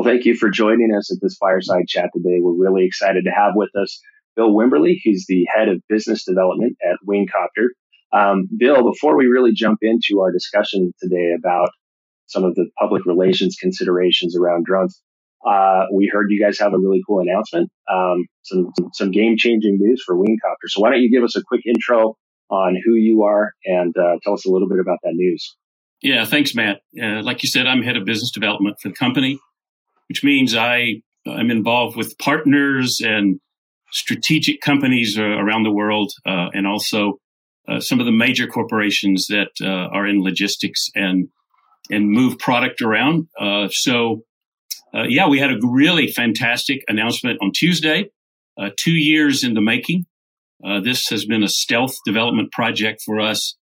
Well, thank you for joining us at this fireside chat today. We're really excited to have with us Bill Wimberley. He's the head of business development at Wingcopter. Um, Bill, before we really jump into our discussion today about some of the public relations considerations around drones, uh, we heard you guys have a really cool announcement, um, some some game changing news for Wingcopter. So why don't you give us a quick intro on who you are and uh, tell us a little bit about that news? Yeah, thanks, Matt. Uh, like you said, I'm head of business development for the company, which means I I'm involved with partners and strategic companies uh, around the world, uh, and also uh, some of the major corporations that are in logistics and and move product around. so uh, yeah, we had a really fantastic announcement on Tuesday, uh, two years in the making. Uh, this has been a stealth development project for us,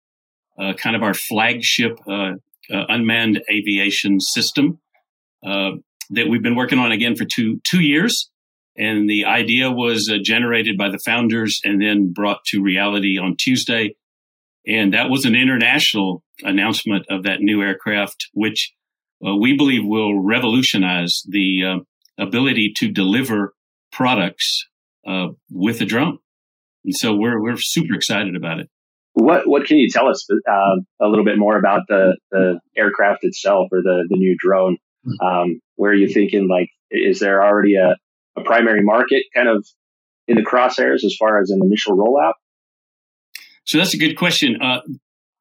uh, kind of our flagship uh, uh, unmanned aviation system that we've been working on again for two two years. And the idea was generated by the founders and then brought to reality on Tuesday. And that was an international announcement of that new aircraft, which uh, we believe will revolutionize the uh, ability to deliver products uh, with a drone. And so we're we're super excited about it. What what can you tell us uh, a little bit more about the, the aircraft itself or the the new drone? Hmm. Um, where are you thinking? Like, is there already a, a primary market kind of in the crosshairs as far as an initial rollout? So that's a good question. Uh,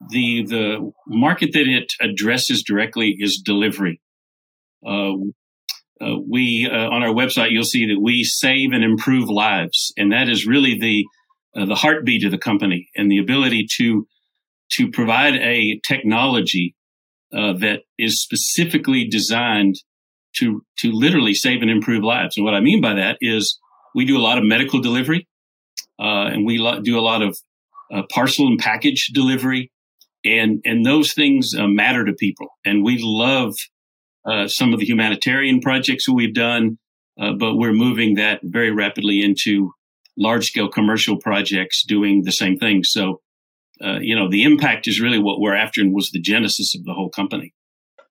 the the market that it addresses directly is delivery. Uh, uh, we uh, on our website you'll see that we save and improve lives, and that is really the uh, the heartbeat of the company and the ability to to provide a technology uh, that is specifically designed to to literally save and improve lives. And what I mean by that is we do a lot of medical delivery, uh, and we lo- do a lot of parcel and package delivery and and those things uh, matter to people. And we love uh, some of the humanitarian projects that we've done, uh, but we're moving that very rapidly into large scale commercial projects doing the same thing. So, uh, you know, the impact is really what we're after, and was the genesis of the whole company.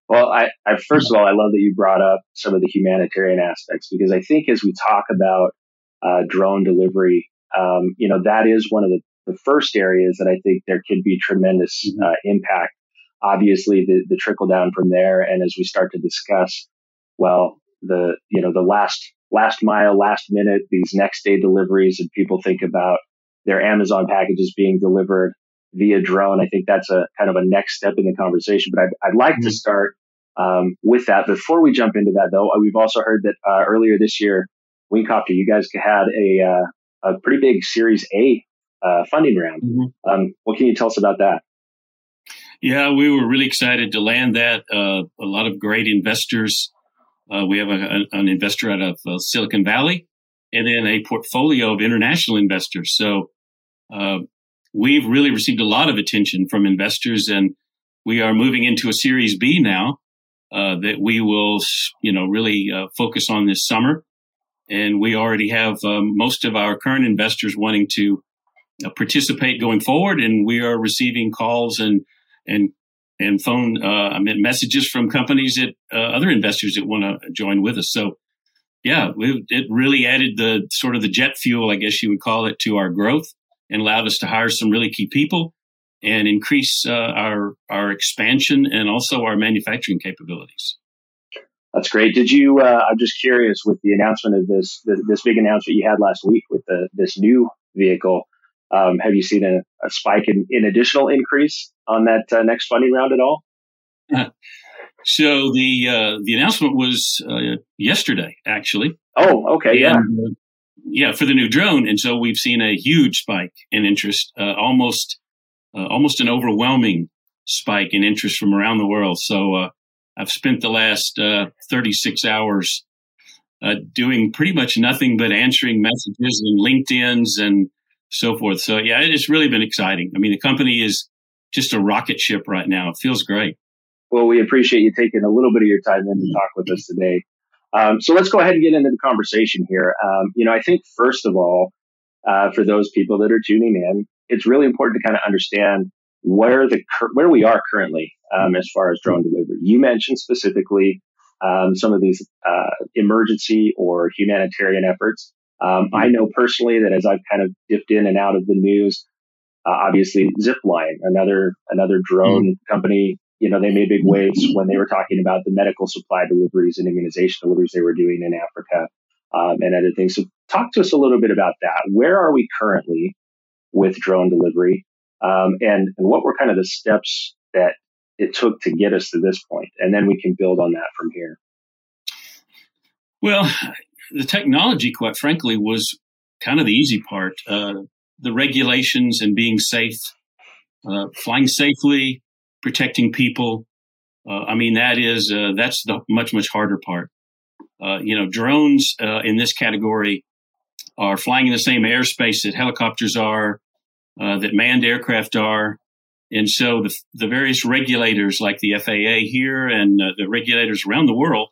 Well, I, I first of all, I love that you brought up some of the humanitarian aspects because I think as we talk about uh, drone delivery, um, you know, that is one of the the first areas that I think there could be tremendous mm-hmm. uh, impact. Obviously, the, the trickle down from there, and as we start to discuss, well, the you know the last last mile, last minute, these next day deliveries, and people think about their Amazon packages being delivered via drone. I think that's a kind of a next step in the conversation. But I'd, I'd like mm-hmm. to start um, with that. Before we jump into that, though, we've also heard that uh, earlier this year, Wingcopter, you guys had a uh, a pretty big Series A uh, funding round. Mm-hmm. Um, what can you tell us about that? Yeah, we were really excited to land that. Uh, a lot of great investors. Uh, we have a, an investor out of uh, Silicon Valley and then a portfolio of international investors. So uh, we've really received a lot of attention from investors and we are moving into a series B now uh, that we will, you know, really focus on this summer. And we already have um, most of our current investors wanting to uh, participate going forward. And we are receiving calls and and and phone uh, I mean messages from companies that uh, other investors that want to join with us. So yeah, it really added the sort of the jet fuel, I guess you would call it, to our growth and allowed us to hire some really key people and increase uh, our our expansion and also our manufacturing capabilities. That's great. Did you? Uh, I'm just curious with the announcement of this this big announcement you had last week with the this new vehicle. Um, have you seen a, a spike in, in, additional increase on that uh, next funding round at all? So the uh, the announcement was uh, yesterday, actually. Oh, okay, and, yeah, uh, yeah, for the new drone, and so we've seen a huge spike in interest, uh, almost uh, almost an overwhelming spike in interest from around the world. So I've spent the last 36 hours doing pretty much nothing but answering messages and LinkedIn's and so forth. So yeah, it's really been exciting. I mean, the company is just a rocket ship right now. It feels great. Well, we appreciate you taking a little bit of your time in to talk with us today. Um, so let's go ahead and get into the conversation here. Um, you know, I think first of all, uh, for those people that are tuning in, it's really important to kind of understand where the where we are currently um, as far as drone delivery. You mentioned specifically um, some of these uh, emergency or humanitarian efforts. Um, I know personally that as I've kind of dipped in and out of the news, uh, obviously Zipline, another another drone mm-hmm. company, you know, they made big waves when they were talking about the medical supply deliveries and immunization deliveries they were doing in Africa um, and other things. So, talk to us a little bit about that. Where are we currently with drone delivery, um, and and what were kind of the steps that it took to get us to this point, and then we can build on that from here. Well, the technology, quite frankly, was kind of the easy part. Uh, the regulations and being safe, uh, flying safely, protecting people. Uh, I mean, that is uh, that's the much much harder part. Uh, you know, drones uh, in this category are flying in the same airspace that helicopters are, that manned aircraft are. And so the, the various regulators like the FAA here and uh, the regulators around the world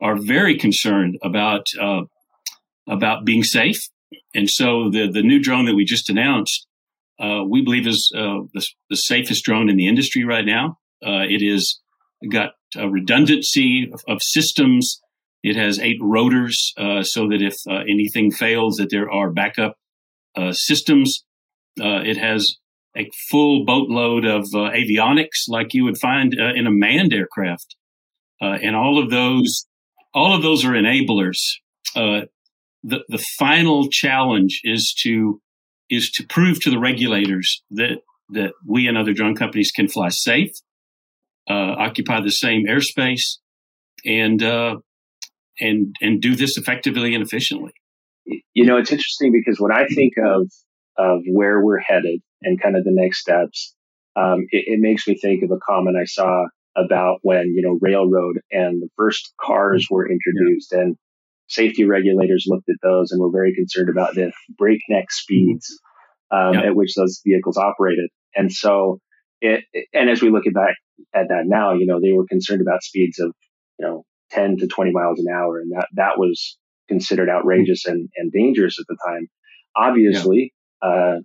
are very concerned about uh, about being safe. And so the the new drone that we just announced, uh, we believe is uh, the, the, safest drone in the industry right now. Uh, it is got a redundancy of, of, systems. It has eight rotors, uh, so that if anything fails, that there are backup systems. it has a full boatload of uh, avionics like you would find uh, in a manned aircraft. Uh, and all of those, all of those are enablers. Uh, the, the final challenge is to, is to prove to the regulators that, that we and other drone companies can fly safe, uh, occupy the same airspace and, uh, and, and do this effectively and efficiently. You know, it's interesting because when I think of, of where we're headed, and kind of the next steps. Um, it, it, makes me think of a comment I saw about when, you know, railroad and the first cars were introduced yeah. and safety regulators looked at those and were very concerned about the breakneck speeds um, at which those vehicles operated. And so it, and as we look at back at that now, you know, they were concerned about speeds of, you know, 10 to 20 miles an hour. And that, that was considered outrageous and, and dangerous at the time. Obviously, yeah. uh,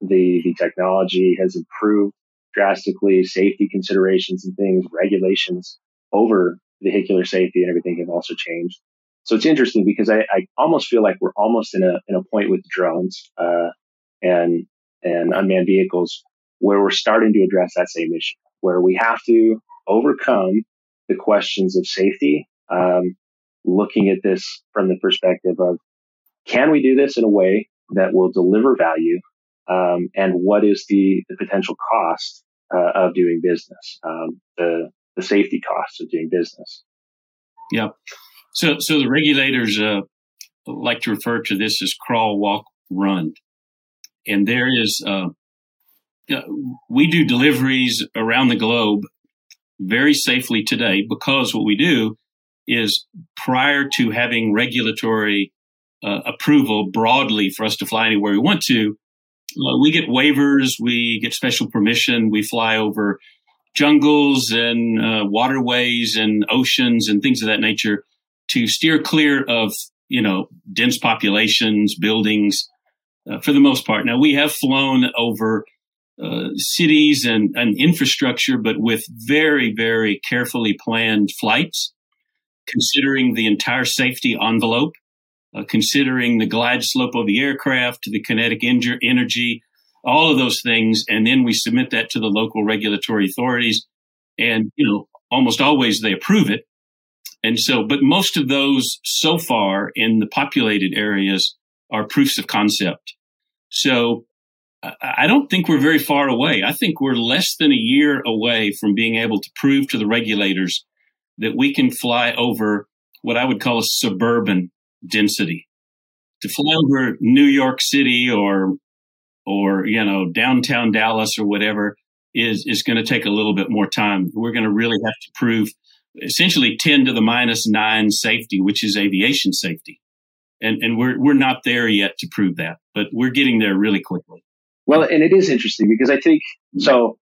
the, the technology has improved drastically. Safety considerations and things, regulations over vehicular safety and everything have also changed. So it's interesting because I, I almost feel like we're almost in a in a point with drones uh, and and unmanned vehicles where we're starting to address that same issue, where we have to overcome the questions of safety, um, looking at this from the perspective of can we do this in a way that will deliver value um, and what is the, the potential cost uh, of doing business, um, the the safety costs of doing business. Yeah. So so the regulators uh, like to refer to this as crawl, walk, run, and there is uh, we do deliveries around the globe very safely today because what we do is prior to having regulatory uh, approval broadly for us to fly anywhere we want to, uh, we get waivers, we get special permission, we fly over jungles and uh, waterways and oceans and things of that nature to steer clear of you know dense populations, buildings. Uh, for the most part, now we have flown over uh, cities and, and infrastructure, but with very, very carefully planned flights, considering the entire safety envelope uh, considering the glide slope of the aircraft, the kinetic energy, all of those things. And then we submit that to the local regulatory authorities. And, you know, almost always they approve it. And so, but most of those so far in the populated areas are proofs of concept. So I don't think we're very far away. I think we're less than a year away from being able to prove to the regulators that we can fly over what I would call a suburban density. To fly over New York City or or you know downtown Dallas or whatever is is going to take a little bit more time. We're going to really have to prove essentially 10 to the minus 9 safety, which is aviation safety. And and we're we're not there yet to prove that, but we're getting there really quickly. Well, and it is interesting because I think so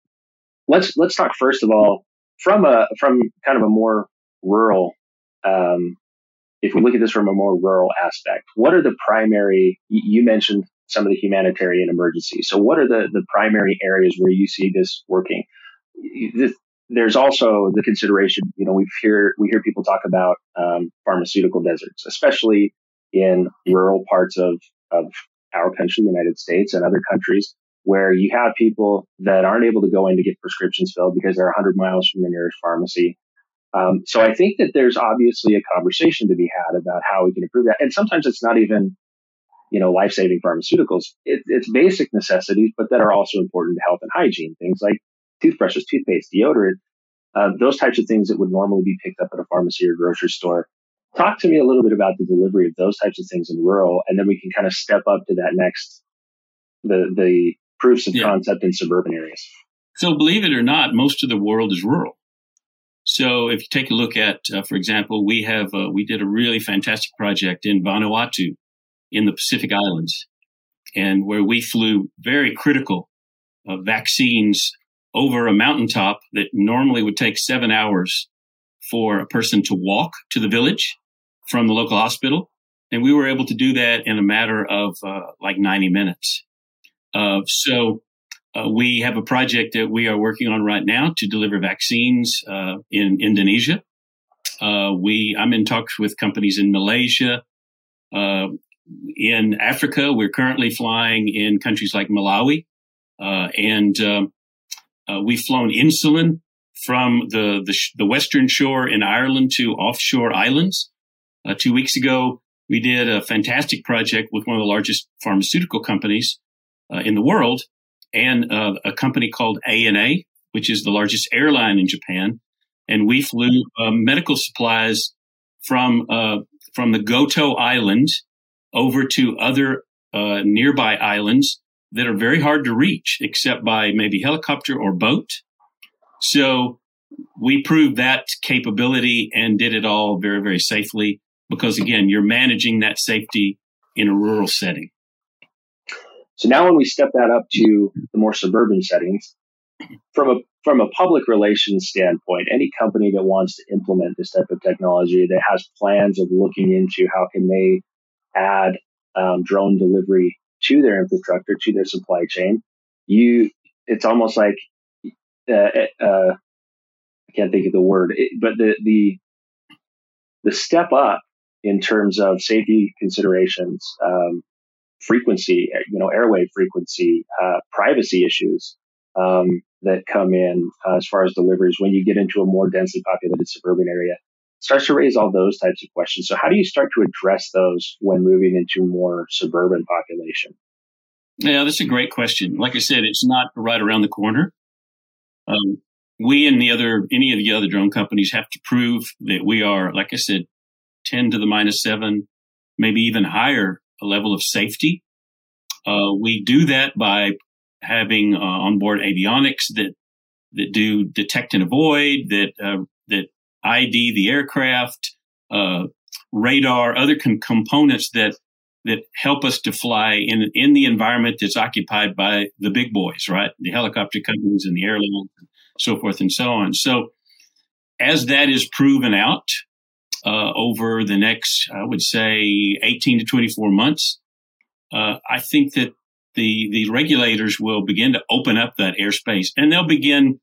let's let's talk first of all from a from kind of a more rural um, if we look at this from a more rural aspect, what are the primary, you mentioned some of the humanitarian emergencies. So what are the, the primary areas where you see this working? There's also the consideration, you know, we hear, we hear people talk about, um, pharmaceutical deserts, especially in rural parts of, of our country, the United States and other countries where you have people that aren't able to go in to get prescriptions filled because they're 100 miles from the nearest pharmacy. Um, so I think that there's obviously a conversation to be had about how we can improve that. And sometimes it's not even, you know, life-saving pharmaceuticals. It, it's basic necessities, but that are also important to health and hygiene. Things like toothbrushes, toothpaste, deodorant, uh, those types of things that would normally be picked up at a pharmacy or grocery store. Talk to me a little bit about the delivery of those types of things in rural, and then we can kind of step up to that next, the the proofs of yeah. concept in suburban areas. So, believe it or not, most of the world is rural. So, if you take a look at, uh, for example, we have uh, we did a really fantastic project in Vanuatu, in the Pacific Islands, and where we flew very critical uh, vaccines over a mountaintop that normally would take seven hours for a person to walk to the village from the local hospital. And we were able to do that in a matter of uh, like 90 minutes. Uh, so uh, we have a project that we are working on right now to deliver vaccines uh, in Indonesia. Uh, we I'm in talks with companies in Malaysia. Uh, in Africa, we're currently flying in countries like Malawi, and um, uh, we've flown insulin from the, the, the, western shore in Ireland to offshore islands. Uh, two weeks ago, we did a fantastic project with one of the largest pharmaceutical companies uh, in the world and uh, a company called ANA, which is the largest airline in Japan. And we flew uh, medical supplies from uh, from the Goto Island over to other nearby islands that are very hard to reach except by maybe helicopter or boat. So we proved that capability and did it all very, very safely because again, you're managing that safety in a rural setting. So now when we step that up to the more suburban settings, from a from a public relations standpoint, any company that wants to implement this type of technology that has plans of looking into how can they add um, drone delivery to their infrastructure, to their supply chain, you, it's almost like, uh, uh, I can't think of the word, but the, the, the step up in terms of safety considerations, um, frequency, you know, airway frequency, uh, privacy issues, um, that come in uh, as far as deliveries when you get into a more densely populated suburban area starts to raise all those types of questions. So how do you start to address those when moving into more suburban population? Yeah, that's a great question. Like I said, it's not right around the corner. Um, we and the other, any of the other drone companies have to prove that we are, like I said, 10 to the minus seven, maybe even higher a level of safety. Uh, we do that by having uh, onboard avionics that that do detect and avoid, that uh, that ID the aircraft, uh, radar, other con- components that that help us to fly in in the environment that's occupied by the big boys, right? The helicopter companies and the airlines, and so forth and so on. So, as that is proven out uh, over the next, I would say, eighteen to twenty four months, uh, I think that the the regulators will begin to open up that airspace, and they'll begin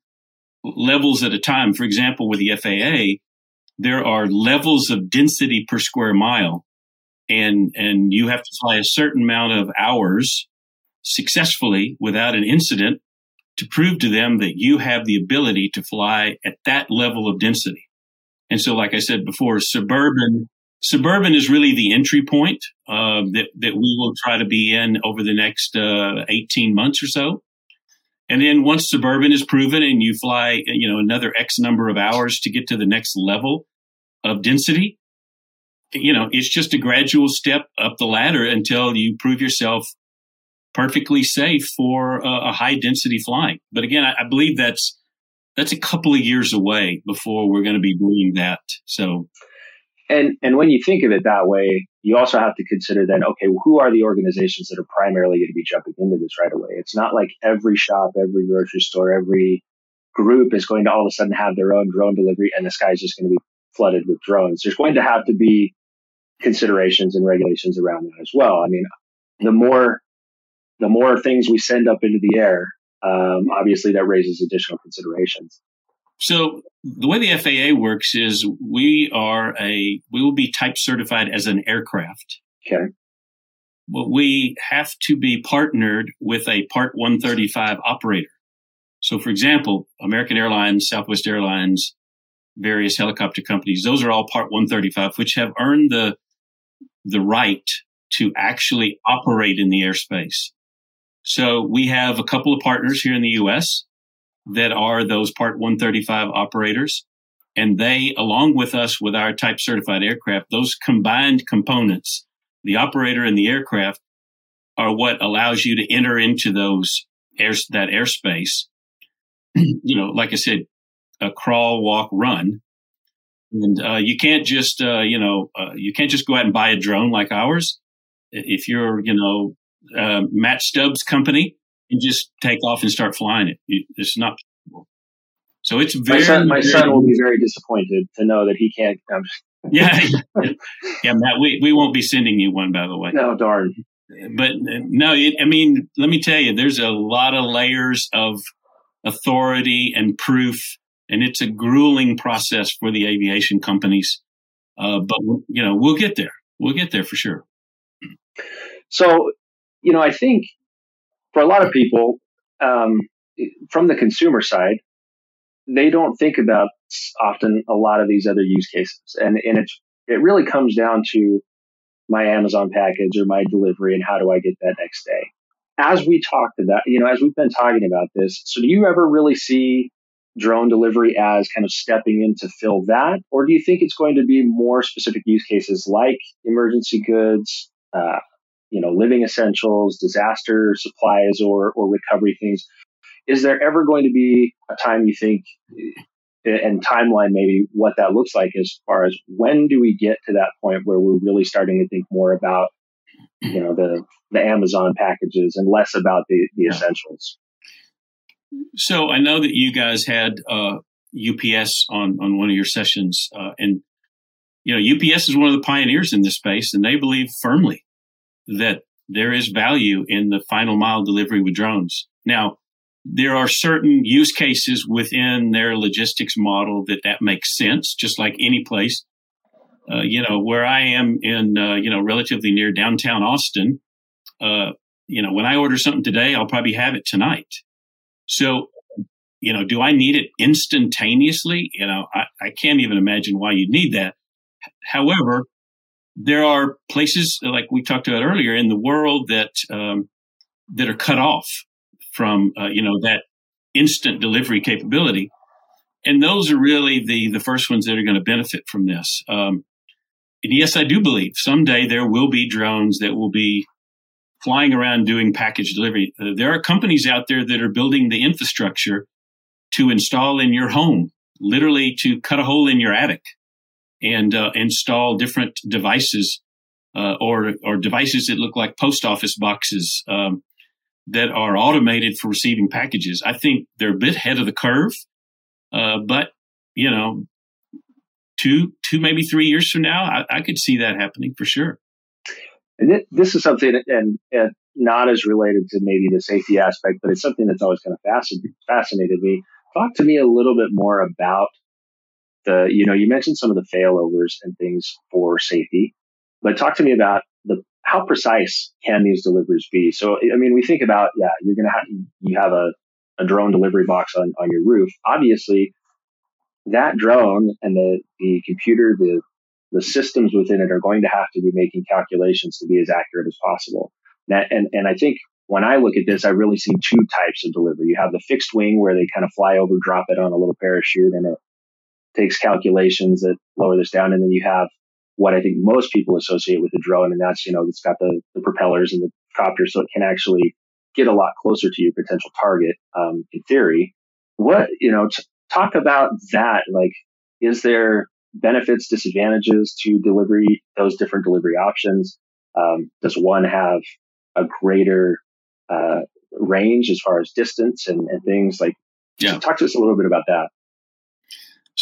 levels at a time. For example, with the FAA, there are levels of density per square mile and, and you have to fly a certain amount of hours successfully without an incident to prove to them that you have the ability to fly at that level of density. And so, like I said before, suburban, suburban is really the entry point, uh, that, that we will try to be in over the next, uh, 18 months or so. And then once suburban is proven and you fly, you know, another X number of hours to get to the next level of density, you know, it's just a gradual step up the ladder until you prove yourself perfectly safe for a, high density flying. But again, I, I, believe that's, that's a couple of years away before we're going to be doing that. So and and when you think of it that way, you also have to consider then, okay, who are the organizations that are primarily going to be jumping into this right away? It's not like every shop, every grocery store, every group is going to all of a sudden have their own drone delivery and the sky's just going to be flooded with drones. There's going to have to be considerations and regulations around that as well. I mean, the more the more things we send up into the air, um, obviously that raises additional considerations. So the way the FAA works is we are a we will be type certified as an aircraft. Okay. But we have to be partnered with a Part 135 operator. So, for example, American Airlines, Southwest Airlines, various helicopter companies, those are all Part 135, which have earned the the right to actually operate in the airspace. So we have a couple of partners here in the U.S. that are those Part 135 operators. And they, along with us with our type certified aircraft, those combined components, the operator and the aircraft are what allows you to enter into those air, that airspace. you know, like I said, a crawl, walk, run. And uh, you can't just, uh, you know, uh, you can't just go out and buy a drone like ours. If you're, you know, uh, Matt Stubbs' company, and just take off and start flying it. It's not possible. So it's very. My son, my son will be very disappointed to know that he can't. Um, yeah, yeah, Matt. We we won't be sending you one, by the way. No, darn. But no, it, I mean, let me tell you, there's a lot of layers of authority and proof, and it's a grueling process for the aviation companies. Uh, but you know, we'll get there. We'll get there for sure. So, you know, I think for a lot of people, um, from the consumer side, they don't think about often a lot of these other use cases, and and it's it really comes down to my Amazon package or my delivery and how do I get that next day. As we talked about, you know, as we've been talking about this, so do you ever really see drone delivery as kind of stepping in to fill that, or do you think it's going to be more specific use cases like emergency goods, uh, you know, living essentials, disaster supplies, or or recovery things. Is there ever going to be a time you think, and timeline maybe what that looks like as far as when do we get to that point where we're really starting to think more about, you know, the the Amazon packages and less about the the essentials. So I know that you guys had uh, UPS on on one of your sessions, uh, and you know UPS is one of the pioneers in this space, and they believe firmly that there is value in the final mile delivery with drones. Now, there are certain use cases within their logistics model that that makes sense, just like any place. Uh, you know, where I am in, uh, you know, relatively near downtown Austin, uh, you know, when I order something today, I'll probably have it tonight. So, you know, do I need it instantaneously? You know, I, I can't even imagine why you'd need that. However, there are places like we talked about earlier in the world that um, that are cut off from uh, you know that instant delivery capability, and those are really the the first ones that are going to benefit from this. Um, and yes, I do believe someday there will be drones that will be flying around doing package delivery. Uh, there are companies out there that are building the infrastructure to install in your home, literally to cut a hole in your attic and uh, install different devices uh, or or devices that look like post office boxes um, that are automated for receiving packages. I think they're a bit ahead of the curve, uh, but you know, two two maybe three years from now, I, I could see that happening for sure. And this is something, that, and, and not as related to maybe the safety aspect, but it's something that's always kind of fascinated, fascinated me. Talk to me a little bit more about the, you know, you mentioned some of the failovers and things for safety, but talk to me about the, how precise can these deliveries be? So, I mean, we think about, yeah, you're going to have, you have a, a drone delivery box on, on your roof. Obviously, that drone and the, the computer, the, the systems within it are going to have to be making calculations to be as accurate as possible. That, and, and I think when I look at this, I really see two types of delivery. You have the fixed wing where they kind of fly over, drop it on a little parachute and it takes calculations that lower this down. And then you have what I think most people associate with a drone. And that's, you know, it's got the, the propellers and the copter. So it can actually get a lot closer to your potential target, um, in theory. What, you know, t- talk about that. Like, is there benefits, disadvantages to delivery, those different delivery options? Um, does one have a greater, uh, range as far as distance and, and things like, yeah. talk to us a little bit about that.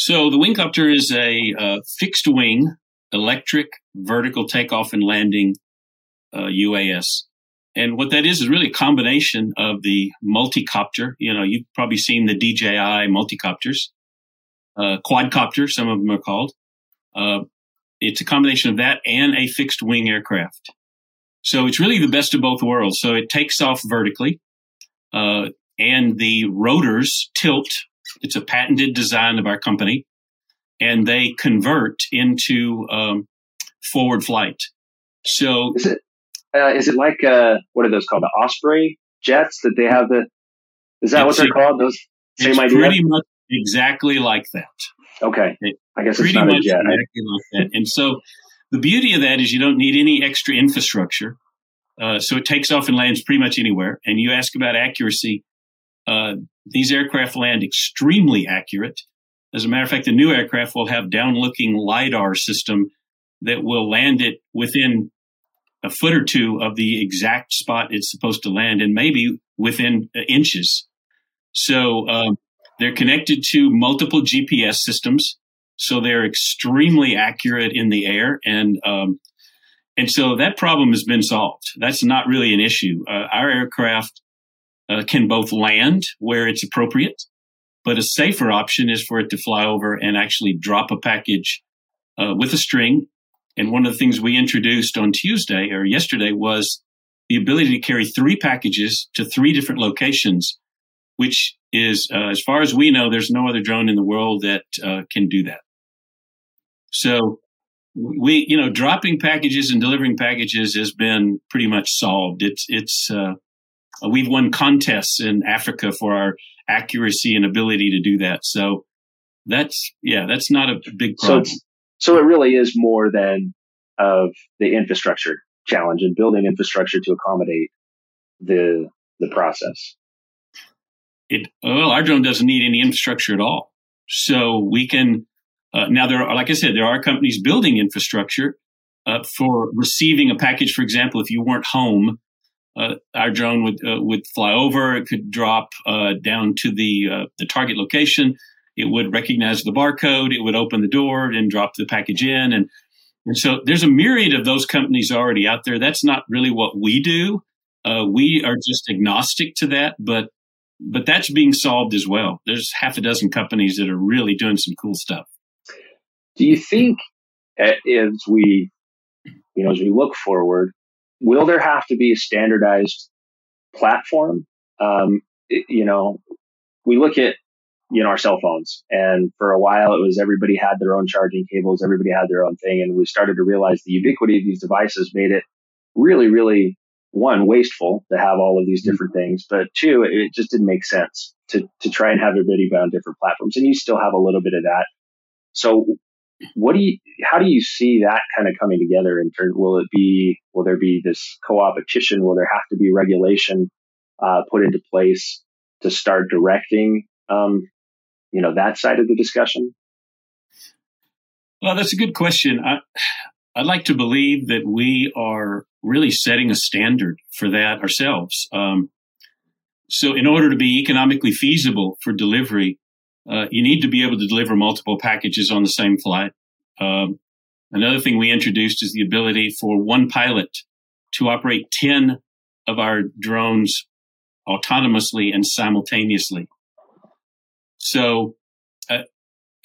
So the Wingcopter is a uh, fixed wing electric vertical takeoff and landing uh, UAS. And what that is is really a combination of the multicopter. You know, you've probably seen the DJI multicopters. uh, quadcopter, some of them are called. Uh, it's a combination of that and a fixed wing aircraft. So it's really the best of both worlds. So it takes off vertically, uh, and the rotors tilt. It's a patented design of our company, and they convert into um, forward flight. So is it uh, is it like uh, what are those called? The Osprey jets that they have the. Is that what they're called? Those same idea. Pretty much exactly like that. Okay, it, I guess pretty much exactly like that. And so the beauty of that is you don't need any extra infrastructure. Uh, so it takes off and lands pretty much anywhere. And you ask about accuracy. Uh, these aircraft land extremely accurate. As a matter of fact, the new aircraft will have down looking LiDAR system that will land it within a foot or two of the exact spot it's supposed to land and maybe within inches. So um, they're connected to multiple GPS systems. So they're extremely accurate in the air. And, um, and so that problem has been solved. That's not really an issue. Uh, our aircraft uh, can both land where it's appropriate, but a safer option is for it to fly over and actually drop a package uh, with a string. And one of the things we introduced on Tuesday or yesterday was the ability to carry three packages to three different locations, which is, uh, as far as we know, there's no other drone in the world that uh, can do that. So we, you know, dropping packages and delivering packages has been pretty much solved. It's, it's, uh, we've won contests in Africa for our accuracy and ability to do that. So that's, yeah, that's not a big problem. So, so it really is more than of the infrastructure challenge and building infrastructure to accommodate the, the process. It, well, our drone doesn't need any infrastructure at all. So we can, uh, now there are, like I said, there are companies building infrastructure uh, for receiving a package. For example, if you weren't home, uh, our drone would uh, would fly over. It could drop uh, down to the uh, the target location. It would recognize the barcode. It would open the door and drop the package in. And and so there's a myriad of those companies already out there. That's not really what we do. we are just agnostic to that, but but that's being solved as well. There's half a dozen companies that are really doing some cool stuff. Do you think as we, you know, as we look forward, will there have to be a standardized platform? Um, it, you know, we look at, you know, our cell phones and for a while it was everybody had their own charging cables. Everybody had their own thing. And we started to realize the ubiquity of these devices made it really, really one wasteful to have all of these mm-hmm. different things, but two, it just didn't make sense to to try and have everybody be on different platforms. And you still have a little bit of that. So what do you how do you see that kind of coming together in turn will it be will there be this co-opetition? Will there have to be regulation uh, put into place to start directing um, you know that side of the discussion? Well that's a good question. I, i'd like to believe that we are really setting a standard for that ourselves. Um, so, in order to be economically feasible for delivery, uh, you need to be able to deliver multiple packages on the same flight. Um, another thing we introduced is the ability for one pilot to operate 10 of our drones autonomously and simultaneously. So, uh,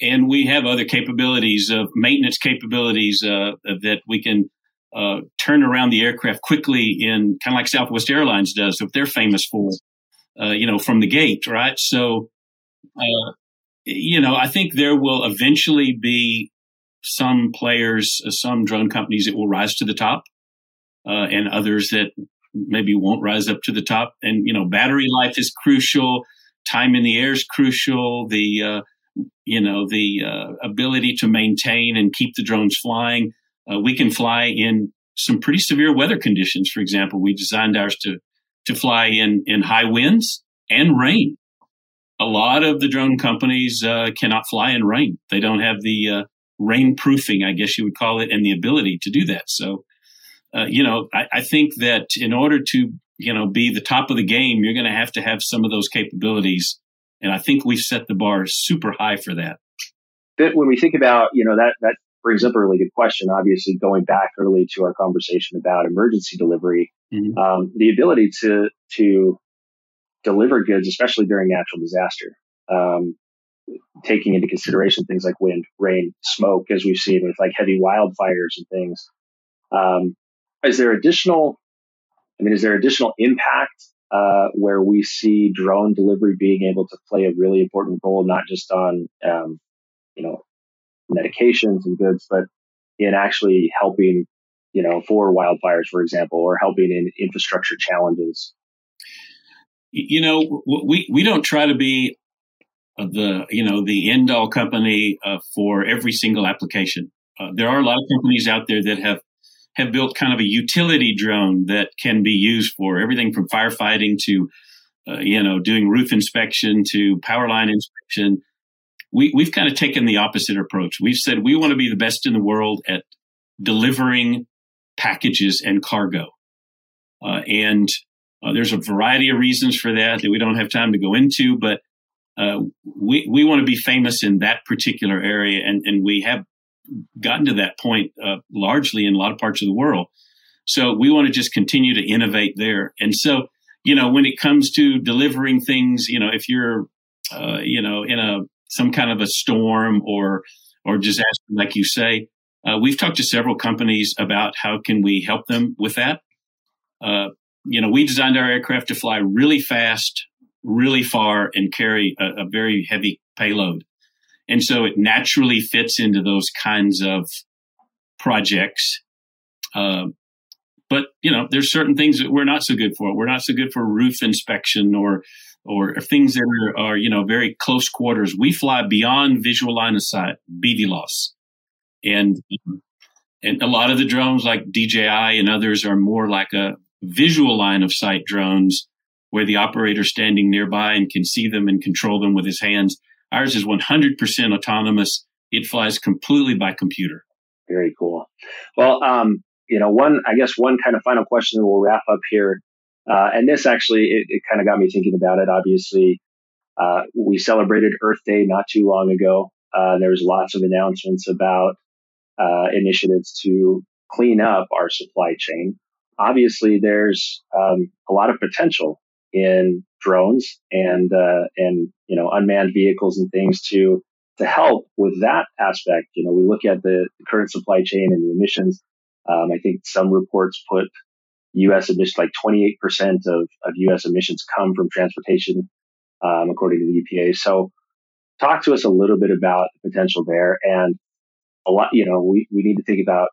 and we have other capabilities of maintenance capabilities uh, that we can uh, turn around the aircraft quickly in kind of like Southwest Airlines does, if they're famous for, uh, you know, from the gate, right? So, uh, you know, I think there will eventually be some players, uh, some drone companies that will rise to the top, uh, and others that maybe won't rise up to the top. And you know, battery life is crucial. Time in the air is crucial. The uh, you know the ability to maintain and keep the drones flying uh, we can fly in some pretty severe weather conditions. For example, we designed ours to to fly in in high winds and rain. A lot of the drone companies uh, cannot fly in rain. They don't have the uh, rain proofing, I guess you would call it, and the ability to do that. So, uh, you know, I, I think that in order to you know be the top of the game, you're going to have to have some of those capabilities. And I think we've set the bar super high for that. But when we think about, you know, that, that brings up a really good question. Obviously, going back early to our conversation about emergency delivery, mm-hmm. um, the ability to to deliver goods, especially during natural disaster. Um, taking into consideration things like wind, rain, smoke, as we've seen with like heavy wildfires and things. Um, is there additional? I mean, is there additional impact uh, where we see drone delivery being able to play a really important role, not just on um, you know medications and goods, but in actually helping, you know, for wildfires, for example, or helping in infrastructure challenges? You know, we we don't try to be the you know the end all company uh, for every single application. Uh, there are a lot of companies out there that have have built kind of a utility drone that can be used for everything from firefighting to uh, you know doing roof inspection to power line inspection. We we've kind of taken the opposite approach. We've said we want to be the best in the world at delivering packages and cargo, uh, and uh, there's a variety of reasons for that that we don't have time to go into, but uh, we we want to be famous in that particular area, and and we have gotten to that point uh, largely in a lot of parts of the world. So we want to just continue to innovate there. And so, you know, when it comes to delivering things, you know, if you're, uh, you know, in a some kind of a storm or or disaster, like you say, uh, we've talked to several companies about how can we help them with that. Uh, you know, we designed our aircraft to fly really fast, really far and carry a, a very heavy payload. And so it naturally fits into those kinds of projects. Uh, but you know, there's certain things that we're not so good for. We're not so good for roof inspection or or things that are, are you know very close quarters. We fly beyond visual line of sight, BVLOS, and and a lot of the drones like DJI and others are more like a visual line of sight drones where the operator standing nearby and can see them and control them with his hands. Ours is 100% autonomous. It flies completely by computer. Very cool. Well, um, you know, one, I guess one kind of final question we'll wrap up here. Uh, and this actually, it, it kind of got me thinking about it. Obviously, uh, we celebrated Earth Day not too long ago. Uh, there was lots of announcements about uh, initiatives to clean up our supply chain. Obviously, there's um, a lot of potential in drones and uh, and you know unmanned vehicles and things to to help with that aspect. You know, we look at the current supply chain and the emissions. Um, I think some reports put U.S. emissions like 28% of, of U.S. emissions come from transportation, um, according to the EPA. So, talk to us a little bit about the potential there, and a lot. You know, we we need to think about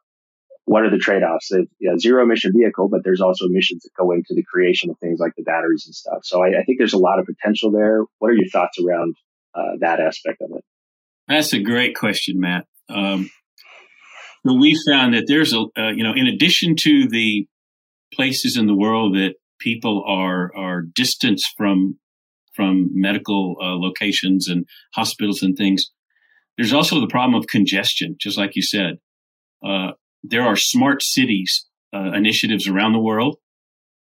what are the trade-offs? Know, zero emission vehicle, but there's also emissions that go into the creation of things like the batteries and stuff. So I, I think there's a lot of potential there. What are your thoughts around uh, that aspect of it? That's a great question, Matt. Um, we found that there's a, uh, you know, in addition to the places in the world that people are are distanced from from medical uh, locations and hospitals and things, there's also the problem of congestion, just like you said. Uh, there are smart cities uh, initiatives around the world.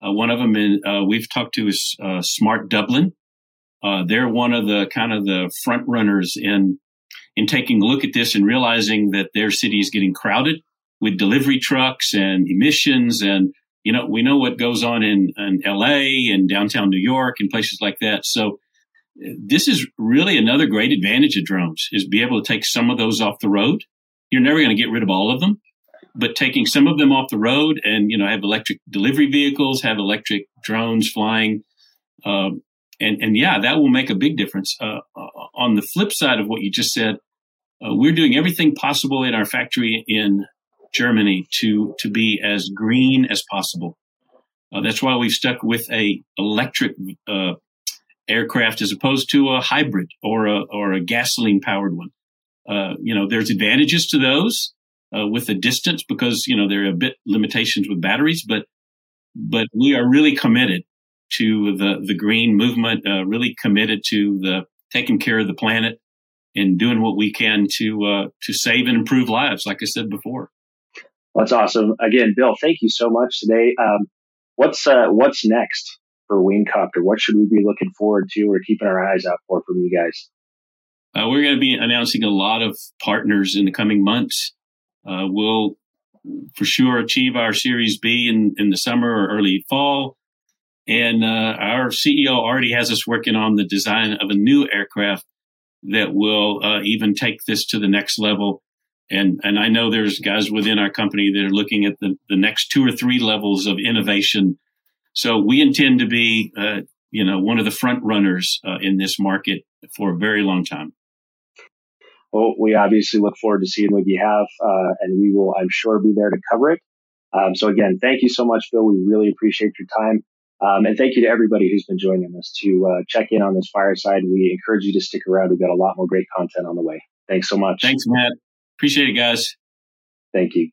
Uh, one of them in, uh, we've talked to is uh, Smart Dublin. Uh, they're one of the kind of the front runners in in taking a look at this and realizing that their city is getting crowded with delivery trucks and emissions and you know we know what goes on in, in LA and downtown New York and places like that. So this is really another great advantage of drones is be able to take some of those off the road. You're never going to get rid of all of them, but taking some of them off the road and you know have electric delivery vehicles, have electric drones flying, um, and and yeah, that will make a big difference. Uh, uh, on the flip side of what you just said, uh, we're doing everything possible in our factory in Germany to to be as green as possible. Uh, that's why we've stuck with a electric uh, aircraft as opposed to a hybrid or a or a gasoline powered one. Uh, you know, there's advantages to those uh, with the distance because you know there are a bit limitations with batteries, but but we are really committed to the the green movement. Uh, really committed to the taking care of the planet and doing what we can to uh, to save and improve lives. Like I said before. That's awesome. Again, Bill, thank you so much today. Um, what's uh, what's next for Wingcopter? What should we be looking forward to or keeping our eyes out for from you guys? Uh, we're going to be announcing a lot of partners in the coming months uh, we'll for sure achieve our Series B in, in the summer or early fall. And uh, our CEO already has us working on the design of a new aircraft that will uh, even take this to the next level. And and I know there's guys within our company that are looking at the, the next two or three levels of innovation. So we intend to be, uh, you know, one of the front runners uh, in this market for a very long time. Well, we obviously look forward to seeing what you have, uh, and we will, I'm sure, be there to cover it. Um, so again, thank you so much, Bill. We really appreciate your time. Um, and thank you to everybody who's been joining us to uh, check in on this fireside. We encourage you to stick around. We've got a lot more great content on the way. Thanks so much. Thanks, Matt. Appreciate it, guys. Thank you.